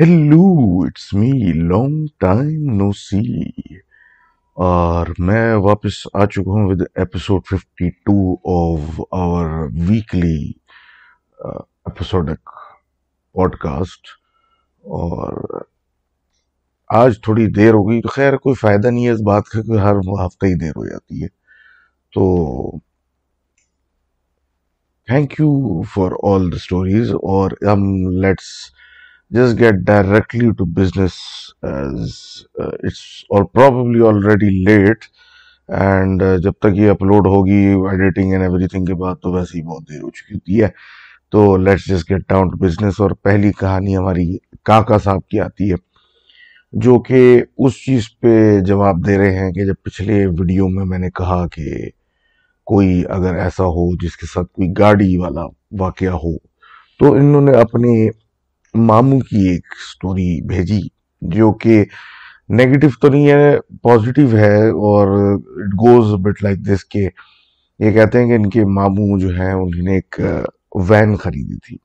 Hello it's me long time no see اور میں واپس آ چکا ہوں with episode fifty two of our weekly episodic podcast اور آج تھوڑی دیر ہو گئی. تو خیر کوئی فائدہ نہیں ہے اس بات کا کہ ہر ہفتہ ہی دیر ہو جاتی ہے. تو thank you for all the stories اور um, ہم let's just get directly to business probably already late and جب تک یہ اپلوڈ ہوگی ایڈیٹنگ اینڈ ایوری تھنگ کے بعد تو ویسے ہی بہت دیر ہو چکی ہوتی ہے تو let's just get down to business اور پہلی کہانی ہماری کاکا صاحب کی آتی ہے جو کہ اس چیز پہ جواب دے رہے ہیں کہ جب پچھلے ویڈیو میں میں نے کہا کہ کوئی اگر ایسا ہو جس کے ساتھ کوئی گاڑی والا واقعہ ہو تو انہوں نے اپنے ماموں کی ایک سٹوری بھیجی جو کہ نیگیٹو تو نہیں ہے پازیٹیو ہے اور it goes but like this کہ یہ کہتے ہیں کہ ان کے ماموں جو ہیں، انہوں نے ایک وین خریدی تھی۔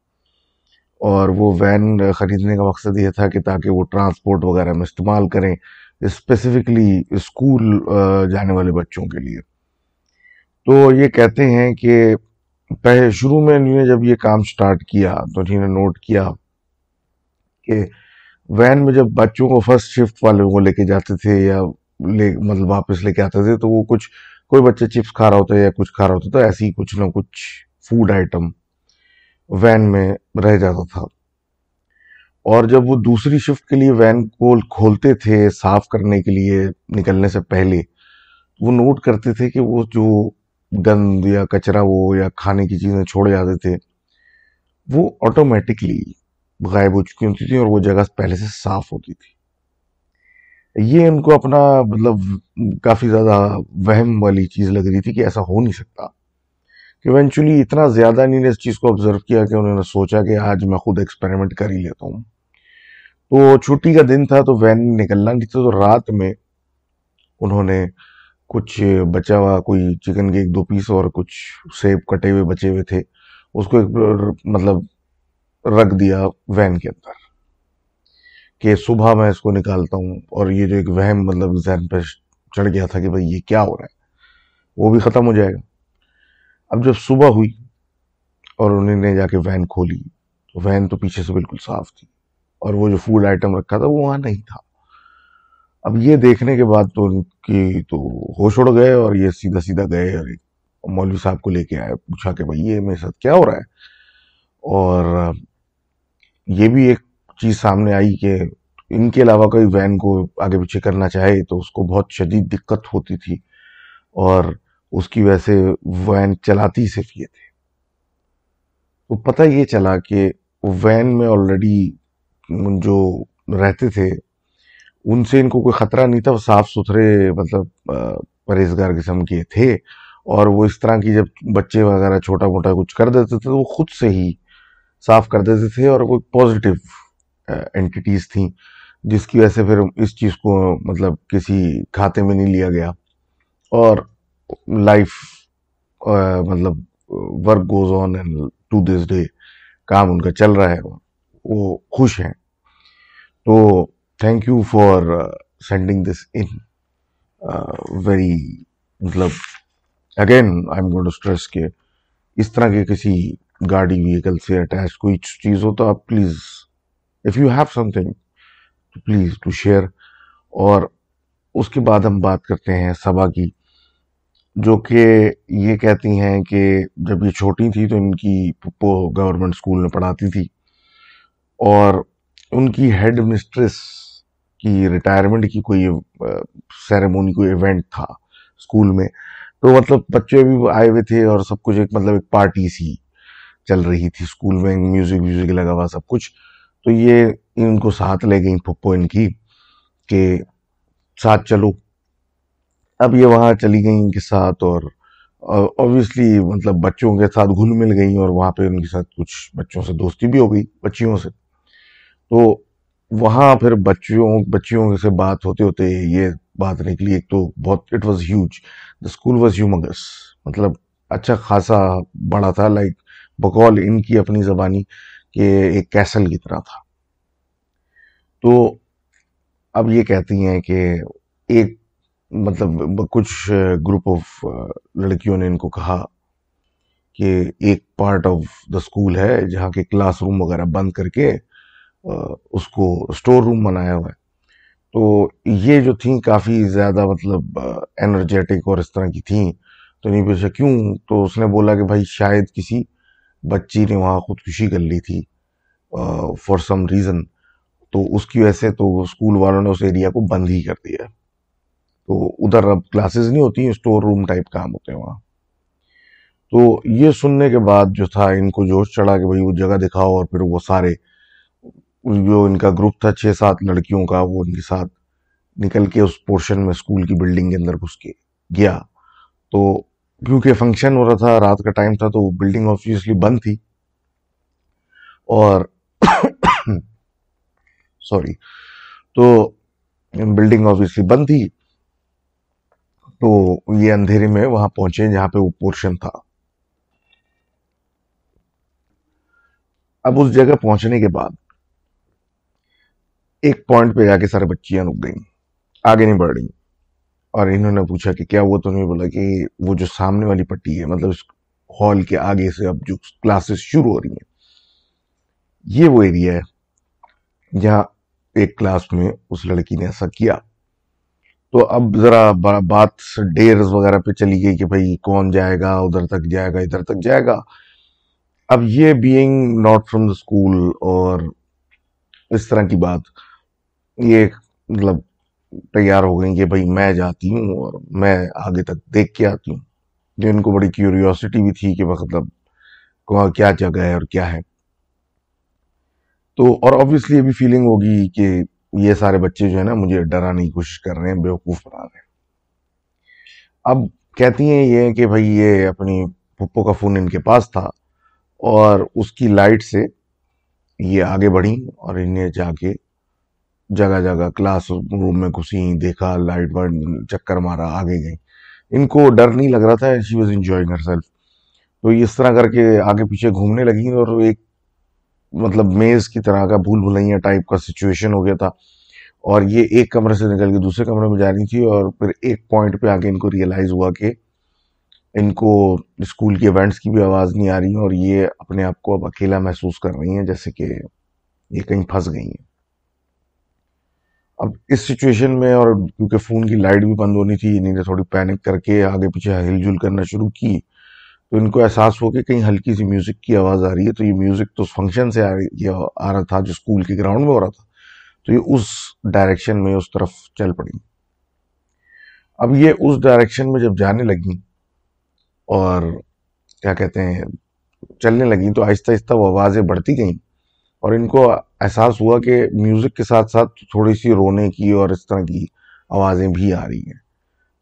اور وہ وین خریدنے کا مقصد یہ تھا کہ تاکہ وہ ٹرانسپورٹ وغیرہ میں استعمال کریں اسپیسیفکلی اسکول جانے والے بچوں کے لیے۔ تو یہ کہتے ہیں کہ پہلے شروع میں انہوں نے جب یہ کام سٹارٹ کیا تو انہوں نے نوٹ کیا کہ وین میں جب بچوں کو فرسٹ شفٹ والے وہ لے کے جاتے تھے یا لے مطلب واپس لے کے آتے تھے تو وہ کچھ کوئی بچے چپس کھا رہا ہوتا ہے یا کچھ کھا رہا ہوتا تو ایسی کچھ نہ کچھ فوڈ آئٹم وین میں رہ جاتا تھا۔ اور جب وہ دوسری شفٹ کے لیے وین کو کھولتے تھے صاف کرنے کے لیے نکلنے سے پہلے، وہ نوٹ کرتے تھے کہ وہ جو گند یا کچرا وہ یا کھانے کی چیزیں چھوڑ جاتے تھے، وہ آٹومیٹکلی غائب ہو چکی ہوتی تھی اور وہ جگہ پہلے سے صاف ہوتی تھی۔ یہ ان کو اپنا مطلب کافی زیادہ وہم والی چیز لگ رہی تھی کہ ایسا ہو نہیں سکتا۔ کہ ایونچولی اتنا زیادہ انہیں نے اس چیز کو آبزرو کیا کہ انہوں نے سوچا کہ آج میں خود ایکسپیریمنٹ کر ہی لیتا ہوں۔ تو چھٹی کا دن تھا تو وین نکلنا نہیں تھا تو رات میں انہوں نے کچھ بچا ہوا، کوئی چکن کے ایک دو پیس اور کچھ سیب کٹے ہوئے بچے ہوئے تھے۔ اس کو ایک مطلب رکھ دیا وین کے اندر کہ صبح میں اس کو نکالتا ہوں اور یہ جو ایک وہم مطلب ذہن پہ چڑھ گیا تھا کہ بھائی یہ کیا ہو رہا ہے، وہ بھی ختم ہو جائے گا۔ اب جب صبح ہوئی اور انہوں نے جا کے وین کھولی، تو وین تو پیچھے سے بالکل صاف تھی اور وہ جو فوڈ آئٹم رکھا تھا وہ وہاں نہیں تھا۔ اب یہ دیکھنے کے بعد تو ان کی تو ہوش اڑ گئے اور یہ سیدھا سیدھا گئے اور مولوی صاحب کو لے کے آئے، پوچھا کہ بھائی یہ میرے ساتھ کیا ہو رہا ہے؟ اور یہ بھی ایک چیز سامنے آئی کہ ان کے علاوہ کوئی وین کو آگے پیچھے کرنا چاہے تو اس کو بہت شدید دقت ہوتی تھی اور اس کی وجہ سے وین چلاتی صرف یہ تھے۔ تو پتہ یہ چلا کہ وین میں آلریڈی جو رہتے تھے، ان سے ان کو کوئی خطرہ نہیں تھا، وہ صاف ستھرے مطلب پرہیزگار قسم کے تھے اور وہ اس طرح کی جب بچے وغیرہ چھوٹا موٹا کچھ کر دیتے تھے تو وہ خود سے ہی صاف کر دیتے تھے اور وہ پازیٹیو اینٹیٹیز تھیں، جس کی وجہ سے پھر اس چیز کو مطلب کسی کھاتے میں نہیں لیا گیا۔ اور لائف مطلب work goes on and to this day کام ان کا چل رہا ہے، وہ خوش ہیں۔ تو thank you for sending this in very مطلب again I am good stress کہ اس طرح کے کسی گاڑی ویکل سے اٹیچ کوئی چیز ہو تو آپ please if you have something please to share اور اس کے بعد ہم بات کرتے ہیں صبا کی، جو کہ یہ کہتی ہیں کہ جب یہ چھوٹی تھی تو ان کی پپو گورنمنٹ اسکول میں پڑھاتی تھی، اور ان کی ہیڈ مسٹریس کی ریٹائرمنٹ کی کوئی سیریمونی کوئی ایونٹ تھا اسکول میں۔ تو مطلب بچے بھی آئے ہوئے تھے اور سب کچھ ایک مطلب ایک پارٹی سی۔ چل رہی تھی، اسکول میں میوزک ویوزک لگا ہوا سب کچھ۔ تو یہ ان کو ساتھ لے گئیں پھپھو ان کی کہ ساتھ چلو۔ اب یہ وہاں چلی گئیں ان کے ساتھ اور اوبیسلی مطلب بچوں کے ساتھ گھل مل گئیں اور وہاں پہ ان کے ساتھ کچھ بچوں سے دوستی بھی ہو گئی، بچیوں سے۔ تو وہاں پھر بچیوں بچیوں سے بات ہوتے ہوتے یہ بات نکلی۔ ایک تو بہت it was huge the school was humongous مطلب اچھا خاصا بڑا تھا لائک بقول ان کی اپنی زبانی کہ ایک کیسل کی طرح تھا۔ تو اب یہ کہتی ہیں کہ ایک مطلب کچھ گروپ آف لڑکیوں نے ان کو کہا کہ ایک پارٹ آف دا اسکول ہے جہاں کے کلاس روم وغیرہ بند کر کے اس کو اسٹور روم بنایا ہوا ہے۔ تو یہ جو تھیں کافی زیادہ مطلب انرجیٹک اور اس طرح کی تھیں، تو نہیں پوچھا کیوں؟ تو اس نے بولا کہ بھائی شاید کسی بچی نے وہاں خودکشی کر لی تھی فار سم ریزن تو اس کی وجہ سے تو اسکول والوں نے اس ایریا کو بند ہی کر دیا۔ تو ادھر اب کلاسز نہیں ہوتی اسٹور روم ٹائپ کام ہوتے ہیں وہاں۔ تو یہ سننے کے بعد جو تھا، ان کو جوش چڑھا کہ بھائی وہ جگہ دکھاؤ اور پھر وہ سارے جو ان کا گروپ تھا، چھ سات لڑکیوں کا، وہ ان کے ساتھ نکل کے اس پورشن میں اسکول کی بلڈنگ کے اندر گھس کے گیا۔ تو کیونکہ فنکشن ہو رہا تھا، رات کا ٹائم تھا تو وہ بلڈنگ آبویسلی بند تھی۔ اور سوری تو بلڈنگ آبویسلی بند تھی۔ تو یہ اندھیرے میں وہاں پہنچے جہاں پہ وہ پورشن تھا۔ اب اس جگہ پہنچنے کے بعد ایک پوائنٹ پہ جا کے سارے بچیاں رک گئیں۔ آگے نہیں بڑھ رہی۔ اور انہوں نے پوچھا کہ کیا وہ تو نہیں بولا کہ وہ جو سامنے والی پٹی ہے مطلب اس ہال کے آگے سے اب جو کلاسز شروع ہو رہی ہیں، یہ وہ ایریا ہے جہاں ایک کلاس میں اس لڑکی نے ایسا کیا۔ تو اب ذرا بات ڈیرز وغیرہ پہ چلی گئی کہ بھائی کون جائے گا، ادھر تک جائے گا، ادھر تک جائے گا۔ اب یہ being not from the school اور اس طرح کی بات، یہ مطلب تیار ہو گئی کہ بھائی میں جاتی ہوں اور میں آگے تک دیکھ کے آتی ہوں۔ جو ان کو بڑی کیوریوسٹی بھی تھی کہ مطلب وہاں کیا جگہ ہے اور کیا ہے۔ تو اور آبویسلی یہ بھی فیلنگ ہوگی کہ یہ سارے بچے جو ہے نا مجھے ڈرانے کی کوشش کر رہے ہیں، بیوقوف بنا رہے ہیں۔ اب کہتی ہیں یہ کہ بھائی یہ اپنی پھپھو کا فون ان کے پاس تھا اور اس کی لائٹ سے یہ آگے بڑھی اور انہیں جا کے جگہ جگہ کلاس روم میں گھسیں دیکھا، لائٹ وائٹ چکر مارا، آگے گئیں ان کو ڈر نہیں لگ رہا تھا she was enjoying herself تو اس طرح کر کے آگے پیچھے گھومنے لگی اور ایک مطلب میز کی طرح کا بھول بھلائیاں ٹائپ کا سچویشن ہو گیا تھا۔ اور یہ ایک کمرے سے نکل کے دوسرے کمرے میں جا رہی تھی اور پھر ایک پوائنٹ پہ آگے ان کو ریئلائز ہوا کہ ان کو اسکول کے ایونٹس کی بھی آواز نہیں آ رہی اور یہ اپنے آپ کو اب اکیلا محسوس کر رہی ہیں، جیسے کہ یہ کہیں پھنس گئی ہیں۔ اب اس سچویشن میں اور کیونکہ فون کی لائٹ بھی بند ہونی تھی انہیں تھوڑی پینک کر کے آگے پیچھے ہل جل کرنا شروع کی۔ تو ان کو احساس ہو کہ کہیں ہلکی سی میوزک کی آواز آ رہی ہے۔ تو یہ میوزک تو اس فنکشن سے آ رہی آ رہا تھا جو اسکول کے گراؤنڈ میں ہو رہا تھا۔ تو یہ اس ڈائریکشن میں اس طرف چل پڑی۔ اب یہ اس ڈائریکشن میں جب جانے لگیں اور کیا کہتے ہیں، چلنے لگیں تو آہستہ آہستہ وہ آوازیں بڑھتی گئیں۔ اور ان کو احساس ہوا کہ میوزک کے ساتھ ساتھ تھوڑی سی رونے کی اور اس طرح کی آوازیں بھی آ رہی ہیں۔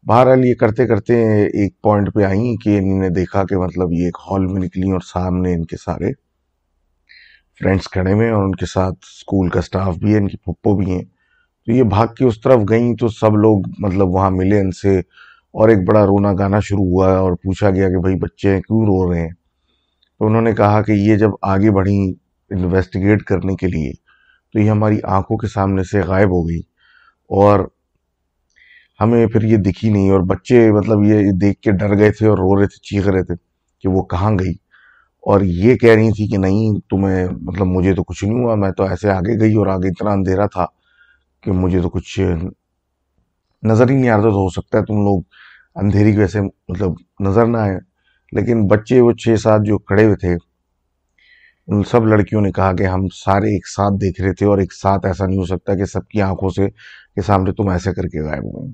بہرحال یہ کرتے کرتے ایک پوائنٹ پہ آئیں کہ انہوں نے دیکھا کہ مطلب یہ ایک ہال میں نکلی اور سامنے ان کے سارے فرینڈس کھڑے ہوئے اور ان کے ساتھ اسکول کا سٹاف بھی ہے، ان کی پھپھو بھی ہیں۔ تو یہ بھاگ کے اس طرف گئیں تو سب لوگ مطلب وہاں ملے ان سے اور ایک بڑا رونا گانا شروع ہوا اور پوچھا گیا کہ بھائی بچے کیوں رو رہے ہیں؟ تو انہوں نے کہا کہ یہ جب آگے بڑھیں انویسٹیگیٹ کرنے کے لیے، تو یہ ہماری آنکھوں کے سامنے سے غائب ہو گئی۔ اور ہمیں پھر یہ دکھی نہیں، اور بچے مطلب یہ دیکھ کے ڈر گئے تھے اور رو رہے تھے، چیخ رہے تھے کہ وہ کہاں گئی۔ اور یہ کہہ رہی تھی کہ نہیں، تمہیں مطلب مجھے تو کچھ نہیں ہوا، میں تو ایسے آگے گئی اور آگے اتنا اندھیرا تھا کہ مجھے تو کچھ نظر ہی نہیں آ رہا تو ہو سکتا ہے تم لوگ اندھیری کی ویسے مطلب نظر نہ آئے۔ لیکن بچے وہ چھ سات جو کھڑے ہوئے تھے ان سب لڑکیوں نے کہا کہ ہم سارے ایک ساتھ دیکھ رہے تھے اور ایک ساتھ ایسا نہیں ہو سکتا کہ سب کی آنکھوں سے کے سامنے تم ایسے کر کے غائب ہو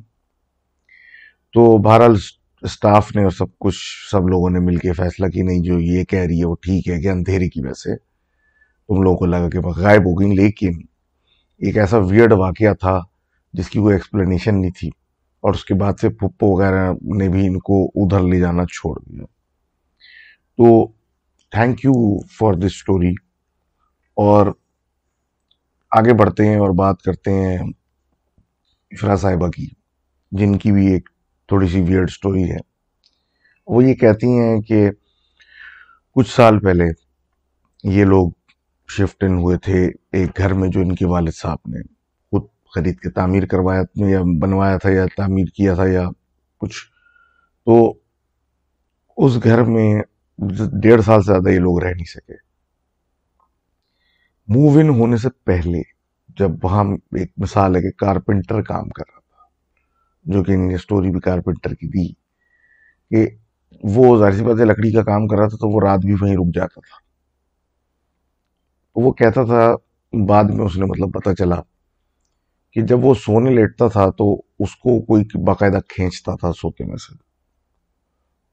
تو بہرحال اسٹاف نے اور سب کچھ سب لوگوں نے مل کے فیصلہ کی نہیں جو یہ کہہ رہی ہے وہ ٹھیک ہے کہ اندھیری کی وجہ سے تم لوگوں کو لگا کہ غائب ہو گئی لیکن ایک ایسا ویئرڈ واقعہ تھا جس کی کوئی ایکسپلینیشن نہیں تھی اور اس کے بعد سے پھپھو وغیرہ نے بھی ان کو ادھر لے جانا چھوڑ دیا۔ تو thank you for this story اور آگے بڑھتے ہیں اور بات کرتے ہیں افرا صاحبہ کی، جن کی بھی ایک تھوڑی سی ویئرڈ اسٹوری ہے۔ وہ یہ کہتی ہیں کہ کچھ سال پہلے یہ لوگ شفٹ ان ہوئے تھے ایک گھر میں جو ان کے والد صاحب نے خود خرید کے تعمیر کروایا یا بنوایا تھا یا تعمیر کیا تھا یا کچھ۔ تو اس گھر میں ڈیڑھ سال سے زیادہ یہ لوگ رہ نہیں سکے۔ موو ان ہونے سے پہلے جب وہاں ایک مثال ہے کہ کارپینٹر کام کر رہا تھا، جو کہ ان سٹوری بھی کارپینٹر کی دی، کہ وہ ظاہر سی بات ہے، لکڑی کا کام کر رہا تھا تو وہ رات بھی وہیں رک جاتا تھا۔ وہ کہتا تھا، بعد میں اس نے مطلب پتا چلا کہ جب وہ سونے لیٹتا تھا تو اس کو کوئی باقاعدہ کھینچتا تھا سوتے میں سے۔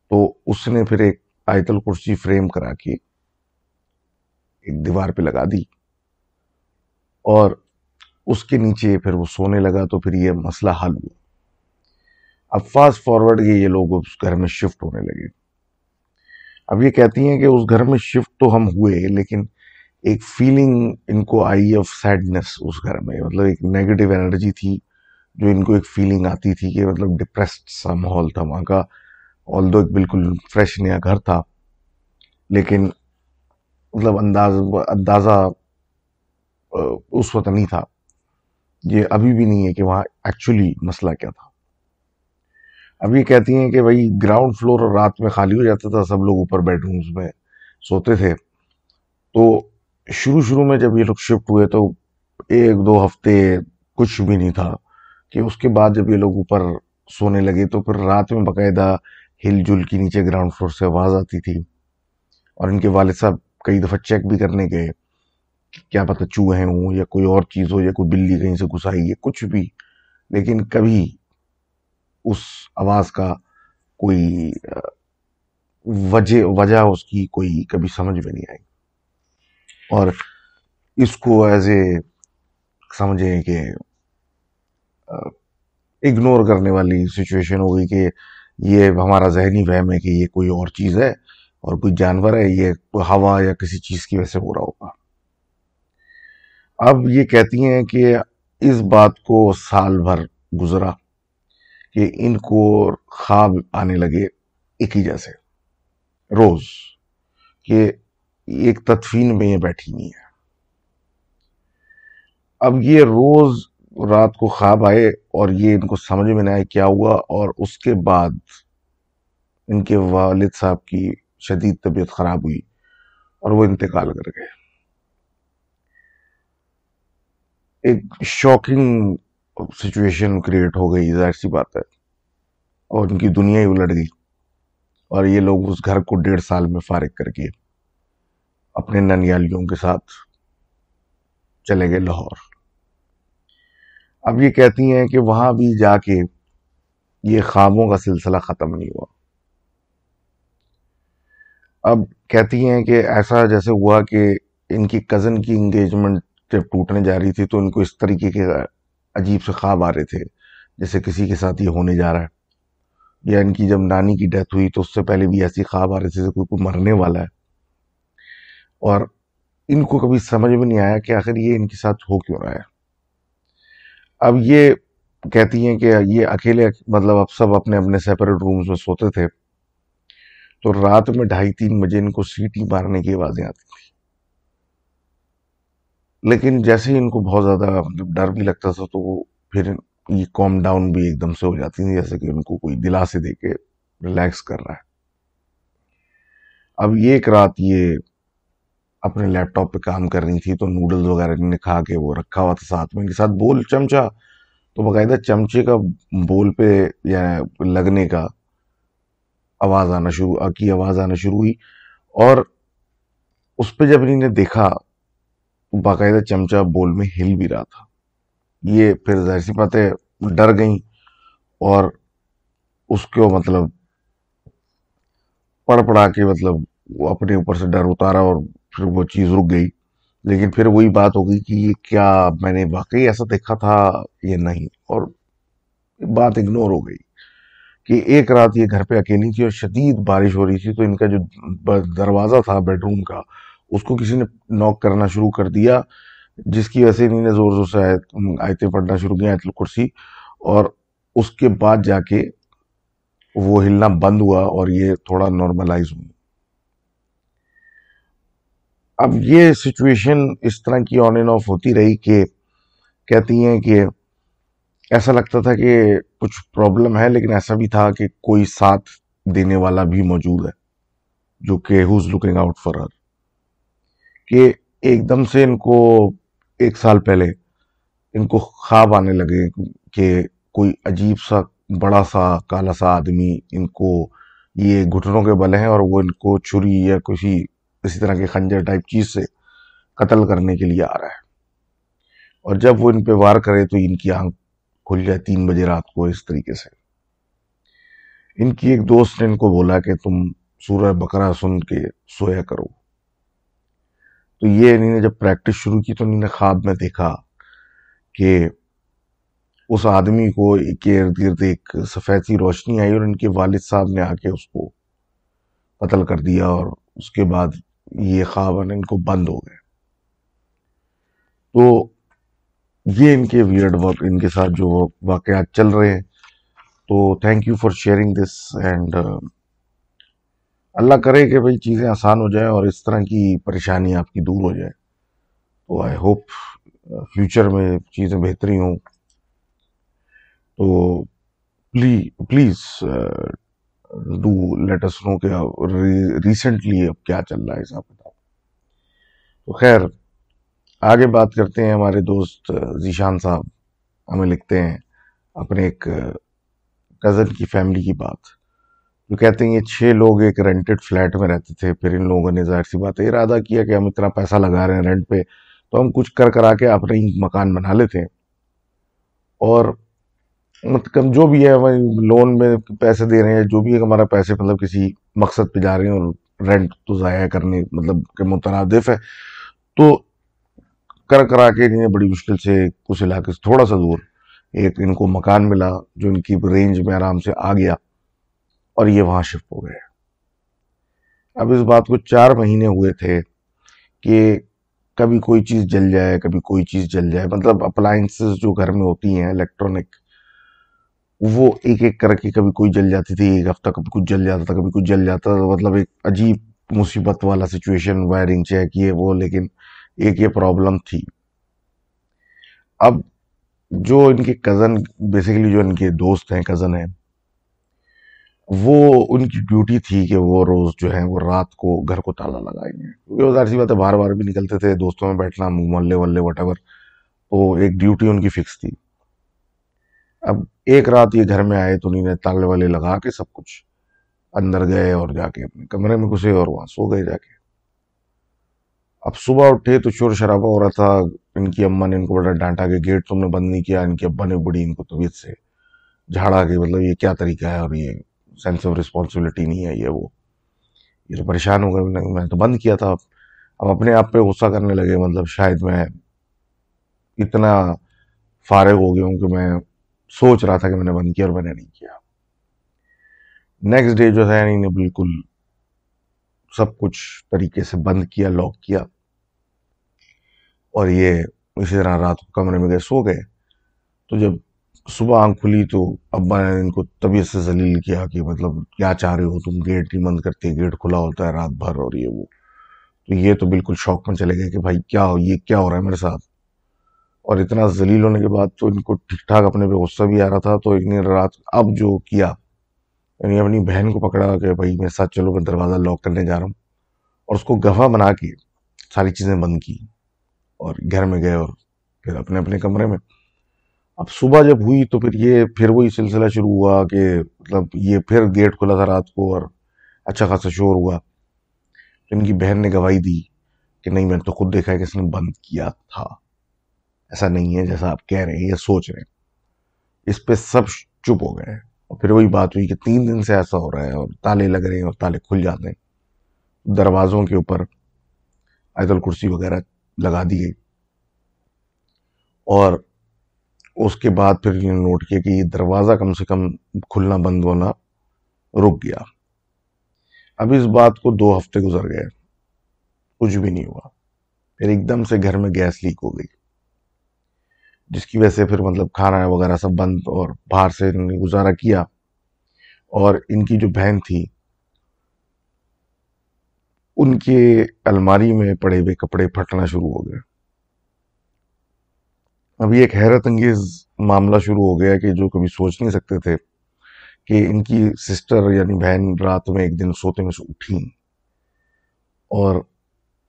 تو اس نے پھر ایک آیت الکرسی فریم کرا کے ایک دیوار پہ لگا دی اور اس کے نیچے پھر وہ سونے لگا تو پھر یہ مسئلہ حل ہوا۔ اب فاسٹ فارورڈ کے یہ لوگ اس گھر میں شفٹ ہونے لگے۔ اب یہ کہتی ہیں کہ اس گھر میں شفٹ تو ہم ہوئے لیکن ایک فیلنگ ان کو آئی آف سیڈنس اس گھر میں۔ مطلب ایک نیگیٹو انرجی تھی جو ان کو ایک فیلنگ آتی تھی کہ مطلب ڈپریسڈ سا ماحول تھا۔ وہاں کا آل دو ایک بالکل فریش نیا گھر تھا، لیکن مطلب انداز، اندازہ اس وقت نہیں تھا۔ یہ ابھی بھی نہیں ہے کہ وہاں ایکچولی مسئلہ کیا تھا۔ اب یہ کہتی ہیں کہ بھائی گراؤنڈ فلور رات میں خالی ہو جاتا تھا، سب لوگ اوپر بیڈ رومز میں سوتے تھے۔ تو شروع شروع میں جب یہ لوگ شفٹ ہوئے تو ایک دو ہفتے کچھ بھی نہیں تھا۔ کہ اس کے بعد جب یہ لوگ اوپر سونے لگے تو پھر رات میں باقاعدہ ہل جل کی نیچے گراؤنڈ فلور سے آواز آتی تھی اور ان کے والد صاحب کئی دفعہ چیک بھی کرنے گئے کیا پتہ چوہے ہوں یا کوئی اور چیز ہو یا کوئی بلی کہیں سے گھسائی ہے کچھ بھی۔ لیکن کبھی اس آواز کا کوئی وجہ وجہ اس کی کوئی کبھی سمجھ میں نہیں آئی۔ اور اس کو ایز اے سمجھیں کہ اگنور کرنے والی سچویشن ہو گئی کہ یہ ہمارا ذہنی وہم ہے کہ یہ کوئی اور چیز ہے اور کوئی جانور ہے، یہ ہوا یا کسی چیز کی وجہ سے ہو رہا ہوگا۔ اب یہ کہتی ہیں کہ اس بات کو سال بھر گزرا کہ ان کو خواب آنے لگے ایک ہی جیسے۔ روز کہ ایک تدفین میں یہ بیٹھی نہیں ہے اب یہ روز رات کو خواب آئے اور یہ ان کو سمجھ میں نہ آئے کیا ہوا اور اس کے بعد ان کے والد صاحب کی شدید طبیعت خراب ہوئی اور وہ انتقال کر گئے۔ ایک شاکنگ سچویشن کریٹ ہو گئی، ظاہر سی بات ہے۔ اور ان کی دنیا ہی الٹ گئی۔ اور یہ لوگ اس گھر کو ڈیڑھ سال میں فارغ کر کے اپنے ننیالیوں کے ساتھ چلے گئے لاہور۔ اب یہ کہتی ہیں کہ وہاں بھی جا کے یہ خوابوں کا سلسلہ ختم نہیں ہوا۔ اب کہتی ہیں کہ ایسا جیسے ہوا کہ ان کی کزن کی انگیجمنٹ جب ٹوٹنے جا رہی تھی تو ان کو اس طریقے کے عجیب سے خواب آ رہے تھے، جیسے کسی کے ساتھ یہ ہونے جا رہا ہے۔ یا ان کی جب نانی کی ڈیتھ ہوئی تو اس سے پہلے بھی ایسی خواب آ رہے تھے کوئی کوئی مرنے والا ہے۔ اور ان کو کبھی سمجھ میں نہیں آیا کہ آخر یہ ان کے ساتھ ہو کیوں رہا ہے۔ اب یہ کہتی ہیں کہ یہ اکیلے مطلب اب سب اپنے اپنے سیپریٹ رومز میں سوتے تھے۔ تو رات میں ڈھائی تین بجے ان کو سیٹی مارنے کی آوازیں آتی تھی لیکن جیسے ہی ان کو بہت زیادہ مطلب ڈر بھی لگتا تھا تو وہ پھر یہ کام ڈاؤن بھی ایک دم سے ہو جاتی تھی جیسے کہ ان کو کوئی دلا سے دے کے ریلیکس کر رہا ہے۔ اب یہ ایک رات یہ اپنے لیپ ٹاپ پہ کام کر رہی تھی تو نوڈلز وغیرہ نے کھا کے وہ رکھا ہوا تھا ساتھ میں ان کے ساتھ بول چمچا۔ تو باقاعدہ چمچے کا بول پہ یا لگنے کا آواز آنا شروع کی آواز آنا شروع ہوئی اور اس پہ جب انہیں دیکھا باقاعدہ چمچا بول میں ہل بھی رہا تھا۔ یہ پھر ظاہر سی باتیں ڈر گئیں اور اس کو مطلب پڑھ پڑھا کے مطلب وہ اپنے اوپر سے ڈر اتارا اور پھر وہ چیز رک گئی۔ لیکن پھر وہی بات ہو گئی کہ یہ کیا میں نے واقعی ایسا دیکھا تھا یہ نہیں؟ اور بات اگنور ہو گئی کہ ایک رات یہ گھر پہ اکیلی تھی اور شدید بارش ہو رہی تھی، تو ان کا جو دروازہ تھا بیڈ روم کا، اس کو کسی نے نوک کرنا شروع کر دیا، جس کی وجہ سے انہیں زور زور سے آیتیں پڑھنا شروع کیا، آیت الکرسی، اور اس کے بعد جا کے وہ ہلنا بند ہوا اور یہ تھوڑا نارملائز ہوئی اب یہ سچویشن اس طرح کی آن اینڈ آف ہوتی رہی کہ کہتی ہیں کہ ایسا لگتا تھا کہ کچھ پرابلم ہے، لیکن ایسا بھی تھا کہ کوئی ساتھ دینے والا بھی موجود ہے، جو کہ who's looking out for her کہ ایک دم سے ان کو ایک سال پہلے ان کو خواب آنے لگے کہ کوئی عجیب سا، بڑا سا، کالا سا آدمی ان کو یہ گھٹنوں کے بل ہیں اور وہ ان کو چھری یا کسی اسی طرح کے خنجر ٹائپ چیز سے قتل کرنے کے لیے آ رہا ہے۔ اور جب وہ ان پہ وار کرے تو ان کی آنکھ کھل جائے تین بجے رات کو اس طریقے سے۔ ان کی ایک دوست نے ان کو بولا کہ تم سورہ بکرا سن کے سویا کرو۔ تو یہ انہیں نے جب پریکٹس شروع کی تو انہیں نے خواب میں دیکھا کہ اس آدمی کو ایک ارد گرد ایک سفید روشنی آئی اور ان کے والد صاحب نے آ کے اس کو قتل کر دیا اور اس کے بعد یہ خواب ان کو بند ہو گئے۔ تو یہ ان کے ویئرڈ ورک ان کے ساتھ جو واقعات چل رہے ہیں۔ تو thank you for sharing this and اللہ کرے کہ بھئی چیزیں آسان ہو جائیں اور اس طرح کی پریشانی آپ کی دور ہو جائے۔ تو آئی ہوپ فیوچر میں چیزیں بہتری ہوں۔ تو پلیز ڈو لیٹس نو کہ ریسنٹلی اب کیا چل رہا ہے حساب کتاب۔ تو خیر، آگے بات کرتے ہیں ہمارے دوست ذیشان صاحب۔ ہمیں لکھتے ہیں اپنے ایک کزن کی فیملی کی بات۔ جو کہتے ہیں یہ چھ لوگ ایک رینٹڈ فلیٹ میں رہتے تھے، پھر ان لوگوں نے ظاہر سی بات ہے ارادہ کیا کہ ہم اتنا پیسہ لگا رہے ہیں رینٹ پہ، تو ہم کچھ کر کرا کے اپنے ہی مکان بنا لیتے ہیں۔ اور مطلب جو بھی ہے لون میں پیسے دے رہے ہیں، جو بھی ہے ہمارا پیسے مطلب کسی مقصد پہ جا رہے ہیں اور رینٹ تو ضائع کرنے مطلب کہ مترادف ہے۔ تو کر کرا کے انہیں بڑی مشکل سے کچھ علاقے سے تھوڑا سا دور ایک ان کو مکان ملا جو ان کی رینج میں آرام سے آ گیا اور یہ وہاں شفٹ ہو گئے۔ اب اس بات کو چار مہینے ہوئے تھے کہ کبھی کوئی چیز جل جائے، کبھی کوئی چیز جل جائے۔ مطلب اپلائنسز جو گھر میں ہوتی ہیں الیکٹرانک وہ ایک ایک کر کے کبھی کوئی جل جاتی تھی، ایک ہفتہ کبھی کچھ جل جاتا تھا، کبھی کچھ جل جاتا تھا مطلب ایک عجیب مصیبت والا سچویشن وائرنگ چیک یہ وہ، لیکن ایک یہ پرابلم تھی۔ اب جو ان کے کزن بیسیکلی جو ان کے دوست ہیں کزن ہیں، وہ ان کی ڈیوٹی تھی کہ وہ روز جو ہے وہ رات کو گھر کو تالا لگائیں۔ گے کیونکہ ظاہر سی بات ہے بار بار بھی نکلتے تھے، دوستوں میں بیٹھنا محلے ولے وٹ ایور تو ایک ڈیوٹی ان کی فکس تھی۔ اب ایک رات یہ گھر میں آئے تو انہیں تالے والے لگا کے سب کچھ اندر گئے اور جا کے اپنے کمرے میں گھسے اور وہاں سو گئے جا کے۔ اب صبح اٹھے تو شور شرابہ ہو رہا تھا۔ ان کی اماں نے ان کو بڑا ڈانٹا کہ گیٹ تم نے بند نہیں کیا، ان کی ابا نے بڑی ان کو طبیعت سے جھاڑا کہ مطلب یہ کیا طریقہ ہے اور یہ سینس آف رسپانسبلٹی نہیں ہے، یہ وہ۔ یہ تو پریشان ہو گئے۔ میں تو بند کیا تھا۔ اب اپنے آپ پہ غصہ کرنے لگے مطلب شاید میں اتنا فارغ ہو گیا ہوں کہ میں سوچ رہا تھا کہ میں نے بند کیا اور میں نے نہیں کیا۔ نیکسٹ ڈے جو ہے انہیں بالکل سب کچھ طریقے سے بند کیا لاک کیا۔ اور یہ اسی طرح رات کو کمرے میں گئے، سو گئے۔ تو جب صبح آنکھ کھلی تو ابا نے ان کو طبیعت سے ذلیل کیا کہ مطلب کیا چاہ رہے ہو تم؟ گیٹ نہیں بند کرتے، گیٹ کھلا ہوتا ہے رات بھر اور یہ وہ۔ تو یہ تو بالکل شوق میں چلے گئے کہ بھائی کیا ہو، یہ کیا ہو رہا ہے میرے ساتھ؟ اور اتنا ذلیل ہونے کے بعد تو ان کو ٹھیک ٹھاک اپنے پہ غصہ بھی آ رہا تھا، تو انہیں رات اب جو کیا یعنی اپنی بہن کو پکڑا کہ بھائی میرے ساتھ چلو، میں دروازہ لاک کرنے جا رہا ہوں۔ اور اس کو گواہ بنا کے ساری چیزیں بند کی اور گھر میں گئے اور پھر اپنے اپنے کمرے میں۔ اب صبح جب ہوئی تو پھر یہ، پھر وہی سلسلہ شروع ہوا کہ مطلب یہ پھر گیٹ کھلا تھا رات کو اور اچھا خاصا شور ہوا۔ ان کی بہن نے گواہی دی کہ نہیں، میں نے تو خود دیکھا ہے کہ اس نے بند کیا تھا۔ ایسا نہیں ہے جیسا آپ کہہ رہے ہیں یا سوچ رہے ہیں۔ اس پہ سب چپ ہو گئے اور پھر وہی بات ہوئی کہ تین دن سے ایسا ہو رہا ہے اور تالے لگ رہے ہیں اور تالے کھل جاتے ہیں۔ دروازوں کے اوپر آیت الکرسی وغیرہ لگا دی گئی۔ اور اس کے بعد پھر انہوں نے نوٹ کیا کہ یہ دروازہ کم سے کم کھلنا بند ہونا رک گیا۔ اب اس بات کو دو ہفتے گزر گئے۔ کچھ بھی نہیں ہوا۔ پھر ایک دم سے گھر میں گیس لیک ہو گئی۔ جس کی وجہ سے پھر مطلب کھانا وغیرہ سب بند اور باہر سے انہوں نے گزارا کیا اور ان کی جو بہن تھی، ان کے الماری میں پڑے ہوئے کپڑے پھٹنا شروع ہو گئے۔ ابھی ایک حیرت انگیز معاملہ شروع ہو گیا کہ جو کبھی سوچ نہیں سکتے تھے کہ ان کی سسٹر یعنی بہن رات میں ایک دن سوتے میں سے اٹھیں اور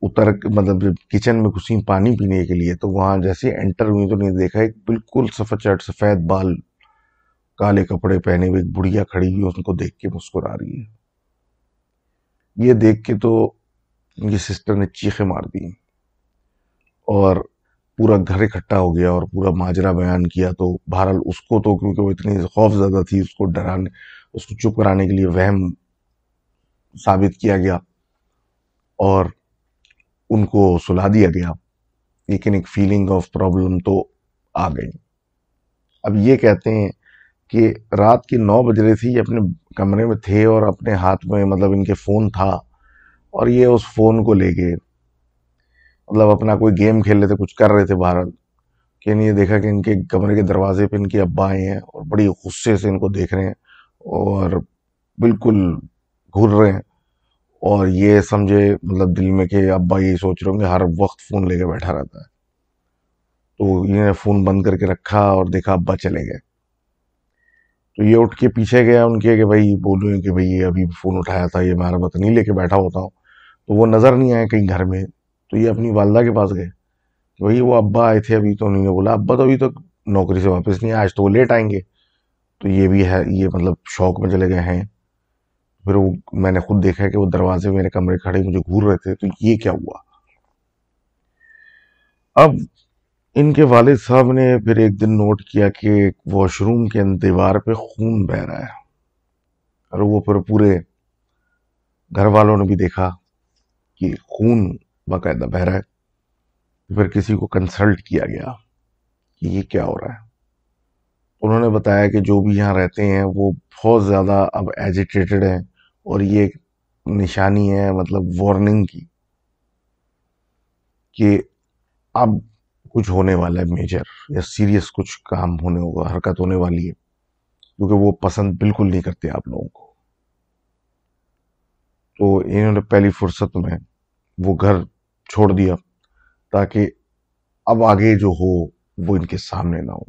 اتر مطلب جب کچن میں گھسیں، پانی پینے کے لیے، تو وہاں جیسے انٹر ہوئی تو نہیں دیکھا، ایک بالکل سفید چٹ سفید بال، کالے کپڑے پہنے ہوئے، ایک بڑھیا کھڑی ہوئی ان کو دیکھ کے مسکرا رہی ہے۔ یہ دیکھ کے تو ان کی سسٹر نے چیخیں مار دی۔ اور پورا گھر اکٹھا ہو گیا اور پورا ماجرا بیان کیا تو بہرحال اس کو تو، کیونکہ وہ اتنی خوف زیادہ تھی، اس کو ڈرانے، اس کو چپ کرانے کے لیے وہم ثابت کیا گیا۔ اور ان کو سلا دیا گیا۔ لیکن ایک فیلنگ آف پرابلم تو آ گئی۔ اب یہ کہتے ہیں کہ رات کی نو بج رہی تھی یہ اپنے کمرے میں تھے اور اپنے ہاتھ میں مطلب ان کے فون تھا اور یہ اس فون کو لے کے مطلب اپنا کوئی گیم کھیل رہے تھے، کچھ کر رہے تھے باہر۔ کہ یہ دیکھا کہ ان کے کمرے کے دروازے پہ ان کے ابا آئے ہیں اور بڑی غصے سے ان کو دیکھ رہے ہیں اور بالکل گھر رہے ہیں۔ اور یہ سمجھے مطلب دل میں کہ ابا یہ سوچ رہے ہوں کہ ہر وقت فون لے کے بیٹھا رہتا ہے۔ تو انہیں فون بند کر کے رکھا اور دیکھا ابا چلے گئے۔ تو یہ اٹھ کے پیچھے گیا ان کے کہ بھائی بولو کہ بھائی یہ ابھی فون اٹھایا تھا، یہ میں بت نہیں لے کے بیٹھا ہوتا ہوں۔ تو وہ نظر نہیں آیا کہیں گھر میں۔ تو یہ اپنی والدہ کے پاس گئے۔ کہ بھائی وہ ابا آئے تھے، ابھی تو انہوں نے بولا، ابا تو ابھی تک نوکری سے واپس نہیں آج تو وہ لیٹ آئیں گے۔ تو یہ بھی ہے، یہ مطلب شوق میں چلے گئے ہیں۔ پھر وہ میں نے خود دیکھا کہ وہ دروازے میرے کمرے کھڑے مجھے گھور رہے تھے، تو یہ کیا ہوا؟ اب ان کے والد صاحب نے پھر ایک دن نوٹ کیا کہ واش روم کے دیوار پہ خون بہ رہا ہے، اور وہ پھر پورے گھر والوں نے بھی دیکھا کہ خون باقاعدہ بہ رہا ہے۔ پھر کسی کو کنسلٹ کیا گیا کہ یہ کیا ہو رہا ہے۔ انہوں نے بتایا کہ جو بھی یہاں رہتے ہیں وہ بہت زیادہ اب ایجیٹیٹڈ ہیں۔ اور یہ ایک نشانی ہے مطلب وارننگ کی کہ اب کچھ ہونے والا ہے میجر یا سیریس کچھ کام ہونے ہوگا، حرکت ہونے والی ہے، کیونکہ وہ پسند بالکل نہیں کرتے آپ لوگوں کو۔ تو انہوں نے پہلی فرصت میں وہ گھر چھوڑ دیا تاکہ اب آگے جو ہو وہ ان کے سامنے نہ ہو۔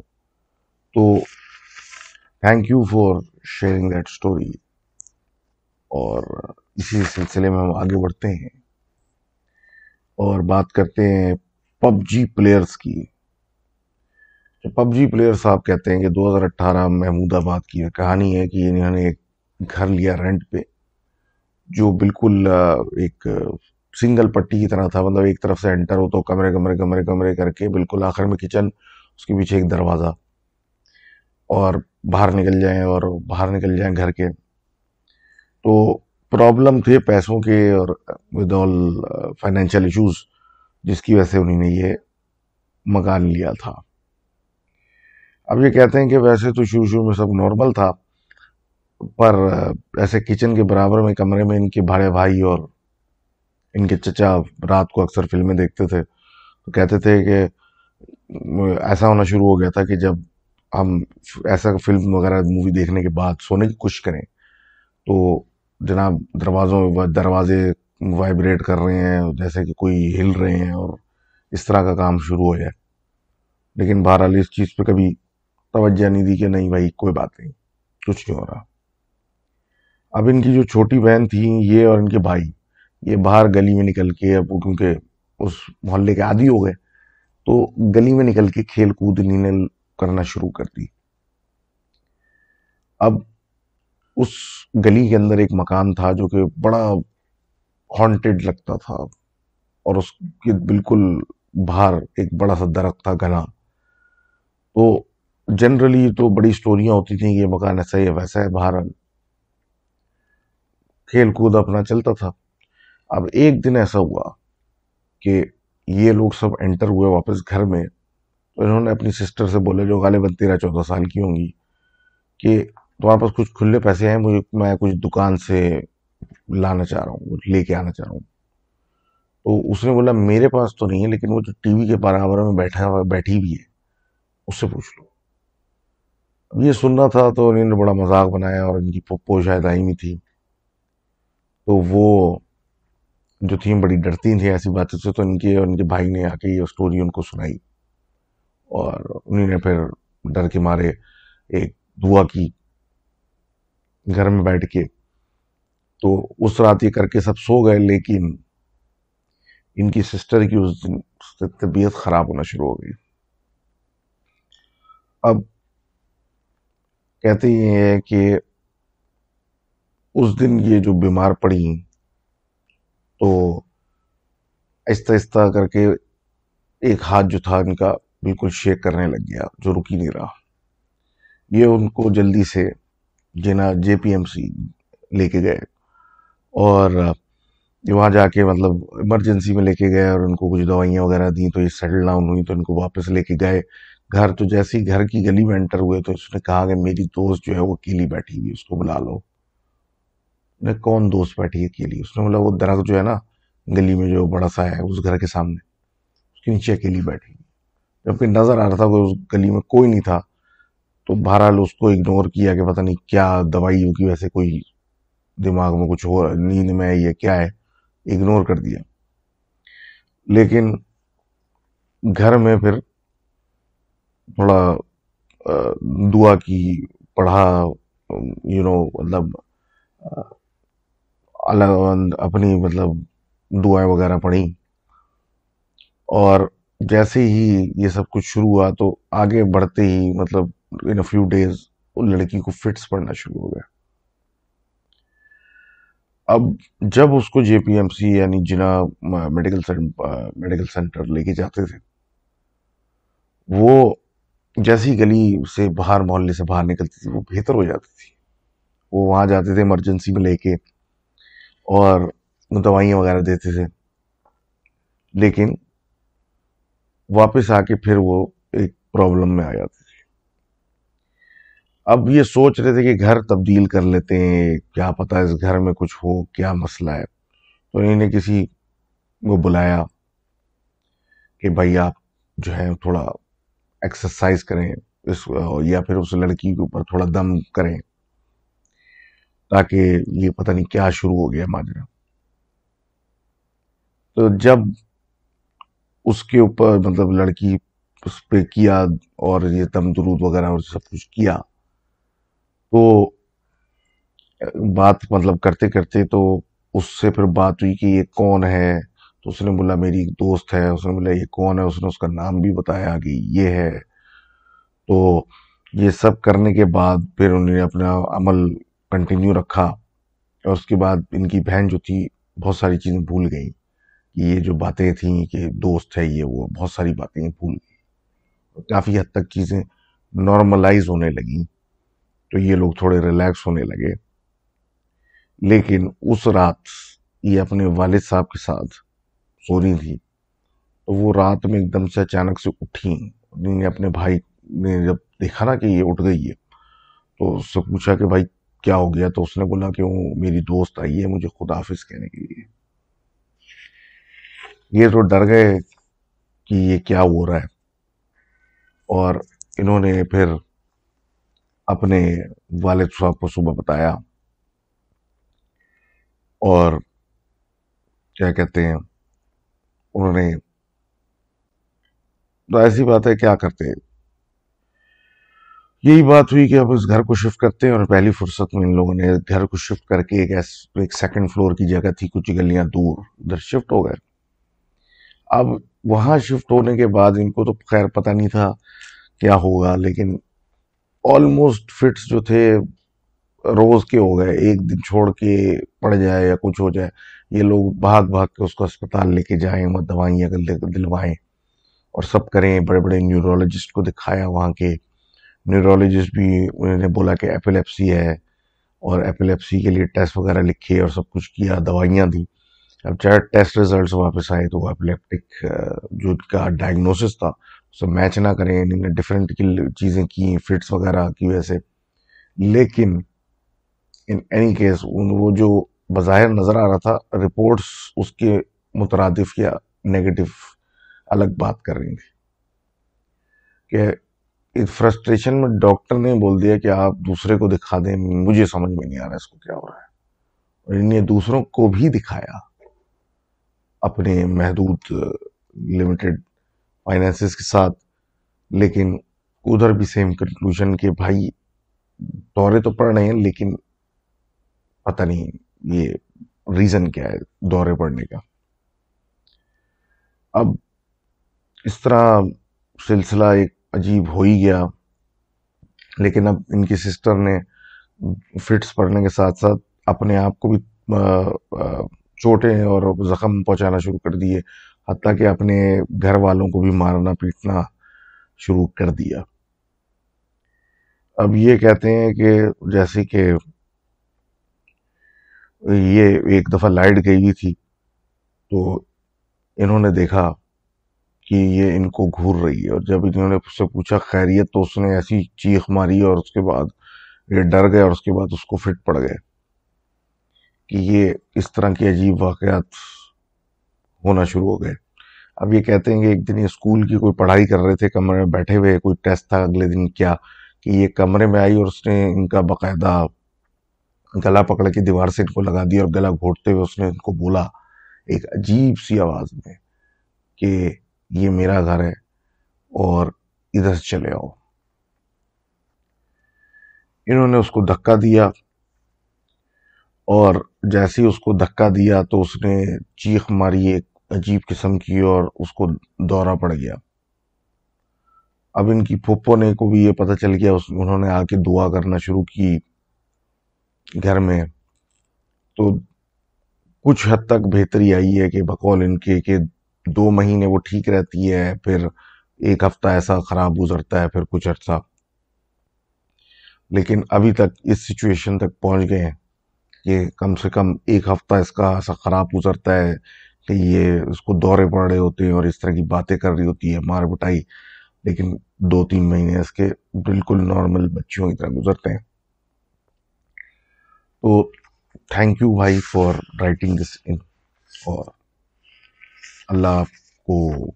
تو thank you for sharing that story اور اسی سلسلے میں ہم آگے بڑھتے ہیں اور بات کرتے ہیں پب جی پلیئرس کی۔ پب جی پلیئر صاحب کہتے ہیں کہ دو ہزار اٹھارہ محمود آباد کی کہانی ہے کہ انہوں نے ایک گھر لیا رینٹ پہ، جو بالکل ایک سنگل پٹی کی طرح تھا۔ مطلب ایک طرف سے انٹر ہو تو کمرے کمرے کمرے کمرے کر کے بالکل آخر میں کچن، اس کے پیچھے ایک دروازہ۔ اور باہر نکل جائیں اور باہر نکل جائیں گھر کے۔ تو پرابلم تھے پیسوں کے اور ود آل فائنینشیل ایشوز جس کی وجہ سے انہوں نے یہ مکان لیا تھا۔ اب یہ کہتے ہیں کہ ویسے تو شروع شروع میں سب نارمل تھا، پر uh, ایسے کچن کے برابر میں، کمرے میں ان کے بھاڑے بھائی اور ان کے چچا رات کو اکثر فلمیں دیکھتے تھے۔ تو کہتے تھے کہ uh, ایسا ہونا شروع ہو گیا تھا کہ جب ہم ایسا فلم وغیرہ مووی دیکھنے کے بعد سونے کی کوشش کریں، تو جناب دروازوں دروازے وائبریٹ کر رہے ہیں، جیسے کہ کوئی ہل رہے ہیں اور اس طرح کا کام شروع ہو جائے۔ لیکن بہرحال اس چیز پہ کبھی توجہ نہیں دی کہ نہیں بھائی، کوئی بات نہیں، کچھ نہیں ہو رہا۔ اب ان کی جو چھوٹی بہن تھی، یہ اور ان کے بھائی، یہ باہر گلی میں نکل کے اب کیونکہ اس محلے کے عادی ہو گئے۔ تو گلی میں نکل کے کھیل کود انہیں کرنا شروع کر دی۔ اب اس گلی کے اندر ایک مکان تھا جو کہ بڑا ہانٹیڈ لگتا تھا اور اس کے بالکل باہر ایک بڑا سا درخت تھا گنا تو جنرلی تو بڑی سٹوریاں ہوتی تھیں کہ یہ مکان ایسا ہی ہے، ویسا ہے، باہر۔ کھیل کود اپنا چلتا تھا۔ اب ایک دن ایسا ہوا کہ یہ لوگ سب انٹر ہوئے واپس گھر میں۔ تو انہوں نے اپنی سسٹر سے بولے جو غالباً تیرہ چودہ سال کی ہوں گی، کہ تمہارے پاس کچھ کھلے پیسے ہیں، مجھے، میں کچھ دکان سے لانا چاہ رہا ہوں لے کے آنا چاہ رہا ہوں۔ تو اس نے بولا، میرے پاس تو نہیں ہے، لیکن وہ جو ٹی وی کے برابر میں بیٹھا بیٹھی بھی ہے، اس سے پوچھ لو۔ اب یہ سننا تھا تو انہوں نے بڑا مذاق بنایا اور ان کی پپو شاید آئی ہوئی تھی۔ تو وہ جو تھیں، بڑی ڈرتی تھیں ایسی باتوں سے، تو ان کے اور ان کے بھائی نے آ کے یہ اسٹوری ان کو سنائی۔ اور انہیں نے پھر ڈر کے مارے، ایک دعا کی۔ گھر میں بیٹھ کے۔ تو اس رات یہ کر کے سب سو گئے، لیکن ان کی سسٹر کی اس دن طبیعت خراب ہونا شروع ہو گئی۔ اب کہتے یہ ہیں کہ اس دن یہ جو بیمار پڑی تو آہستہ آہستہ کر کے ایک ہاتھ جو تھا ان کا بالکل شیک کرنے لگ گیا، جو رکی نہیں رہا۔ یہ ان کو جلدی سے جنا جے پی ایم سی لے کے گئے اور وہاں جا کے مطلب ایمرجنسی میں لے کے گئے اور ان کو کچھ دوائیاں وغیرہ دیں تو یہ سیٹل ڈاؤن ہوئی تو ان کو واپس لے کے گئے۔ گھر تو جیسے ہی گھر کی گلی میں انٹر ہوئے تو اس نے کہا کہ میری دوست جو ہے وہ اکیلی بیٹھی ہوئی اس کو بلا لو۔ نے کون دوست بیٹھی ہے اکیلی؟ اس نے بولا وہ درخت جو ہے نا، گلی میں جو بڑا سا ہے، اس گھر کے سامنے، اس کے نیچے اکیلی بیٹھی جبکہ نظر آ رہا تھا کہ اس گلی میں کوئی نہیں تھا تو بہرحال اس کو اگنور کیا کہ پتہ نہیں کیا دوائی کی ویسے کوئی دماغ میں کچھ ہو نیند میں یہ کیا ہے اگنور کر دیا۔ لیکن گھر میں پھر تھوڑا دعا کی، پڑھا یو نو مطلب الگ اپنی مطلب دعائیں وغیرہ پڑھی اور جیسے ہی یہ سب کچھ شروع ہوا تو آگے بڑھتے ہی مطلب ان اے فیو ڈیز لڑکی کو فٹس پڑنا شروع ہو گیا۔ اب جب اس کو جے پی ایم سی یعنی جنا میڈیکل میڈیکل سینٹر لے کے جاتے تھے، وہ جیسی گلی سے باہر محلے سے باہر نکلتی تھی، وہ بہتر ہو جاتی تھی۔ وہ وہاں جاتے تھے ایمرجنسی میں لے کے اور دوائیاں وغیرہ دیتے تھے۔ لیکن واپس آ کے پھر وہ ایک پرابلم میں آ جاتے تھے۔ اب یہ سوچ رہے تھے کہ گھر تبدیل کر لیتے ہیں، کیا پتا اس گھر میں کچھ ہو، کیا مسئلہ ہے۔ تو انہیں نے کسی کو بلایا کہ بھائی آپ جو ہے تھوڑا ایکسرسائز کریں اس یا پھر اس لڑکی کے اوپر تھوڑا دم کریں تاکہ یہ پتہ نہیں کیا شروع ہو گیا ماجرا تو جب اس کے اوپر مطلب لڑکی اس پہ کیا اور یہ تم درود وغیرہ اور سب کچھ کیا تو بات مطلب کرتے کرتے تو اس سے پھر بات ہوئی کہ یہ کون ہے؟ تو اس نے بولا میری ایک دوست ہے، اس نے بولا یہ کون ہے؟ اس نے اس کا نام بھی بتایا کہ یہ ہے۔ تو یہ سب کرنے کے بعد پھر انہوں نے اپنا عمل کنٹینیو رکھا۔ اور اس کے بعد ان کی بہن جو تھی، بہت ساری چیزیں بھول گئیں۔ کہ یہ جو باتیں تھیں کہ دوست ہے یہ، وہ بہت ساری باتیں بھول گئی کافی حد تک چیزیں نارملائز ہونے لگیں۔ تو یہ لوگ تھوڑے ریلیکس ہونے لگے۔ لیکن اس رات یہ اپنے والد صاحب کے ساتھ سو رہی تھی۔ تو وہ رات میں ایک دم سے اچانک سے اٹھی۔ انہوں نے اپنے بھائی نے جب دیکھا نا کہ یہ اٹھ گئی ہے، تو اس سے پوچھا کہ بھائی کیا ہو گیا؟ تو اس نے بولا کہ وہ میری دوست آئی ہے مجھے خدا حافظ کہنے کے لیے۔ یہ تو ڈر گئے کہ یہ کیا ہو رہا ہے۔ اور انہوں نے پھر اپنے والد صاحب کو صبح بتایا اور کیا کہتے ہیں، انہوں نے تو ایسی بات ہے، کیا کرتے؟ یہی بات ہوئی کہ اب اس گھر کو شفٹ کرتے ہیں اور پہلی فرصت میں ان لوگوں نے گھر کو شفٹ کر کے ایک ایک سیکنڈ فلور کی جگہ تھی، کچھ گلیاں دور، ادھر شفٹ ہو گئے۔ اب وہاں شفٹ ہونے کے بعد ان کو تو خیر پتہ نہیں تھا کیا ہوگا، لیکن آلموسٹ فٹس جو تھے روز کے ہو گئے، ایک دن چھوڑ کے پڑ جائے یا کچھ ہو جائے، یہ لوگ بھاگ بھاگ کے اس کو اسپتال لے کے جائیں اور دوائیاں دلوائیں اور سب کریں، بڑے بڑے نیورولوجسٹ کو دکھایا وہاں کے۔ نیورولوجسٹ بھی انہوں نے بولا کہ ایپیلیپسی ہے اور ایپیلیپسی کے لیے ٹیسٹ وغیرہ لکھے اور سب کچھ کیا، دوائیاں دی اب چاہے ٹیسٹ ریزلٹس واپس آئے تو وہ ایپیلیپٹک جو کا ڈائگنوسس تھا اسے میچ نہ کریں، انہوں نے ڈفرینٹ کی چیزیں کی فٹس وغیرہ کی وجہ سے۔ لیکن ان اینی کیس وہ جو بظاہر نظر آ رہا تھا رپورٹس اس کے مترادف یا نیگیٹو الگ بات کر رہی تھی۔ کہ فرسٹریشن میں ڈاکٹر نے بول دیا کہ آپ دوسرے کو دکھا دیں، مجھے سمجھ میں نہیں آ رہا اس کو کیا ہو رہا ہے۔ اور انہیں دوسروں کو بھی دکھایا، اپنے محدود لمیٹڈ فائنینسز کے ساتھ، لیکن ادھر بھی سیم کنکلوژن کہ بھائی، دورے تو پڑ رہے ہیں، لیکن پتہ نہیں یہ ریزن کیا ہے دورے پڑنے کا۔ اب اس طرح سلسلہ ایک عجیب ہو ہی گیا، لیکن اب ان کی سسٹر نے فٹس پڑھنے کے ساتھ ساتھ اپنے آپ کو بھی چوٹیں اور زخم پہنچانا شروع کر دیے۔ حتیٰ کہ اپنے گھر والوں کو بھی مارنا پیٹنا شروع کر دیا۔ اب یہ کہتے ہیں کہ جیسے کہ یہ ایک دفعہ لائٹ گئی ہوئی تھی تو انہوں نے دیکھا کہ یہ ان کو گھور رہی ہے اور جب انہوں نے اس سے پوچھا خیریت تو اس نے ایسی چیخ ماری اور اس کے بعد یہ ڈر گئے اور اس کے بعد اس کو فٹ پڑ گئے کہ یہ اس طرح کی عجیب واقعات ہونا شروع ہو گئے۔ اب یہ کہتے ہیں کہ ایک دن یہ اسکول کی کوئی پڑھائی کر رہے تھے، کمرے میں بیٹھے ہوئے، کوئی ٹیسٹ تھا، اگلے دن کیا کہ یہ کمرے میں آئی اور اس نے ان کا باقاعدہ گلا پکڑ کے دیوار سے ان کو لگا دیا اور گلا گھوٹتے ہوئے اس نے ان کو بولا ایک عجیب سی آواز میں کہ یہ میرا گھر ہے اور ادھر سے چلے آؤ۔ انہوں نے اس کو دھکا دیا اور جیسے ہی اس کو دھکا دیا تو اس نے چیخ ماری ایک عجیب قسم کی اور اس کو دورہ پڑ گیا۔ اب ان کی پھوپھو نے کو بھی یہ پتہ چل گیا انہوں نے آ کے دعا کرنا شروع کی گھر میں۔ تو کچھ حد تک بہتری آئی ہے کہ بقول ان کے کہ دو مہینے وہ ٹھیک رہتی ہے، پھر ایک ہفتہ ایسا خراب گزرتا ہے، پھر کچھ عرصہ۔ لیکن ابھی تک اس سچویشن تک پہنچ گئے ہیں کہ کم سے کم ایک ہفتہ اس کا ایسا خراب گزرتا ہے کہ یہ اس کو دورے پڑ رہے ہوتے ہیں اور اس طرح کی باتیں کر رہی ہوتی ہے مار بٹائی لیکن دو تین مہینے اس کے بالکل نارمل بچوں کی طرح گزرتے ہیں۔ تو تھینک یو بھائی فار رائٹنگ دس ان اور اللہ آپ کو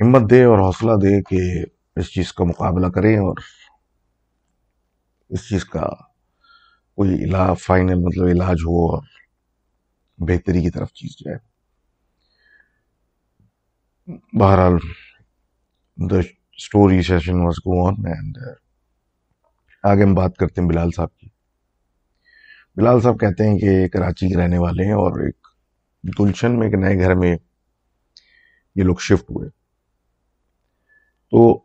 ہمت دے اور حوصلہ دے کہ اس چیز کا مقابلہ کریں اور اس چیز کا کوئی علاج فائنل مطلب علاج ہو اور بہتری کی طرف چیز جائے بہرحال the story session was go on and آگے ہم بات کرتے ہیں بلال صاحب کی۔ بلال صاحب کہتے ہیں کہ کراچی کے رہنے والے ہیں اور ایک گلشن میں، ایک نئے گھر میں یہ لوگ شفٹ ہوئے۔ تو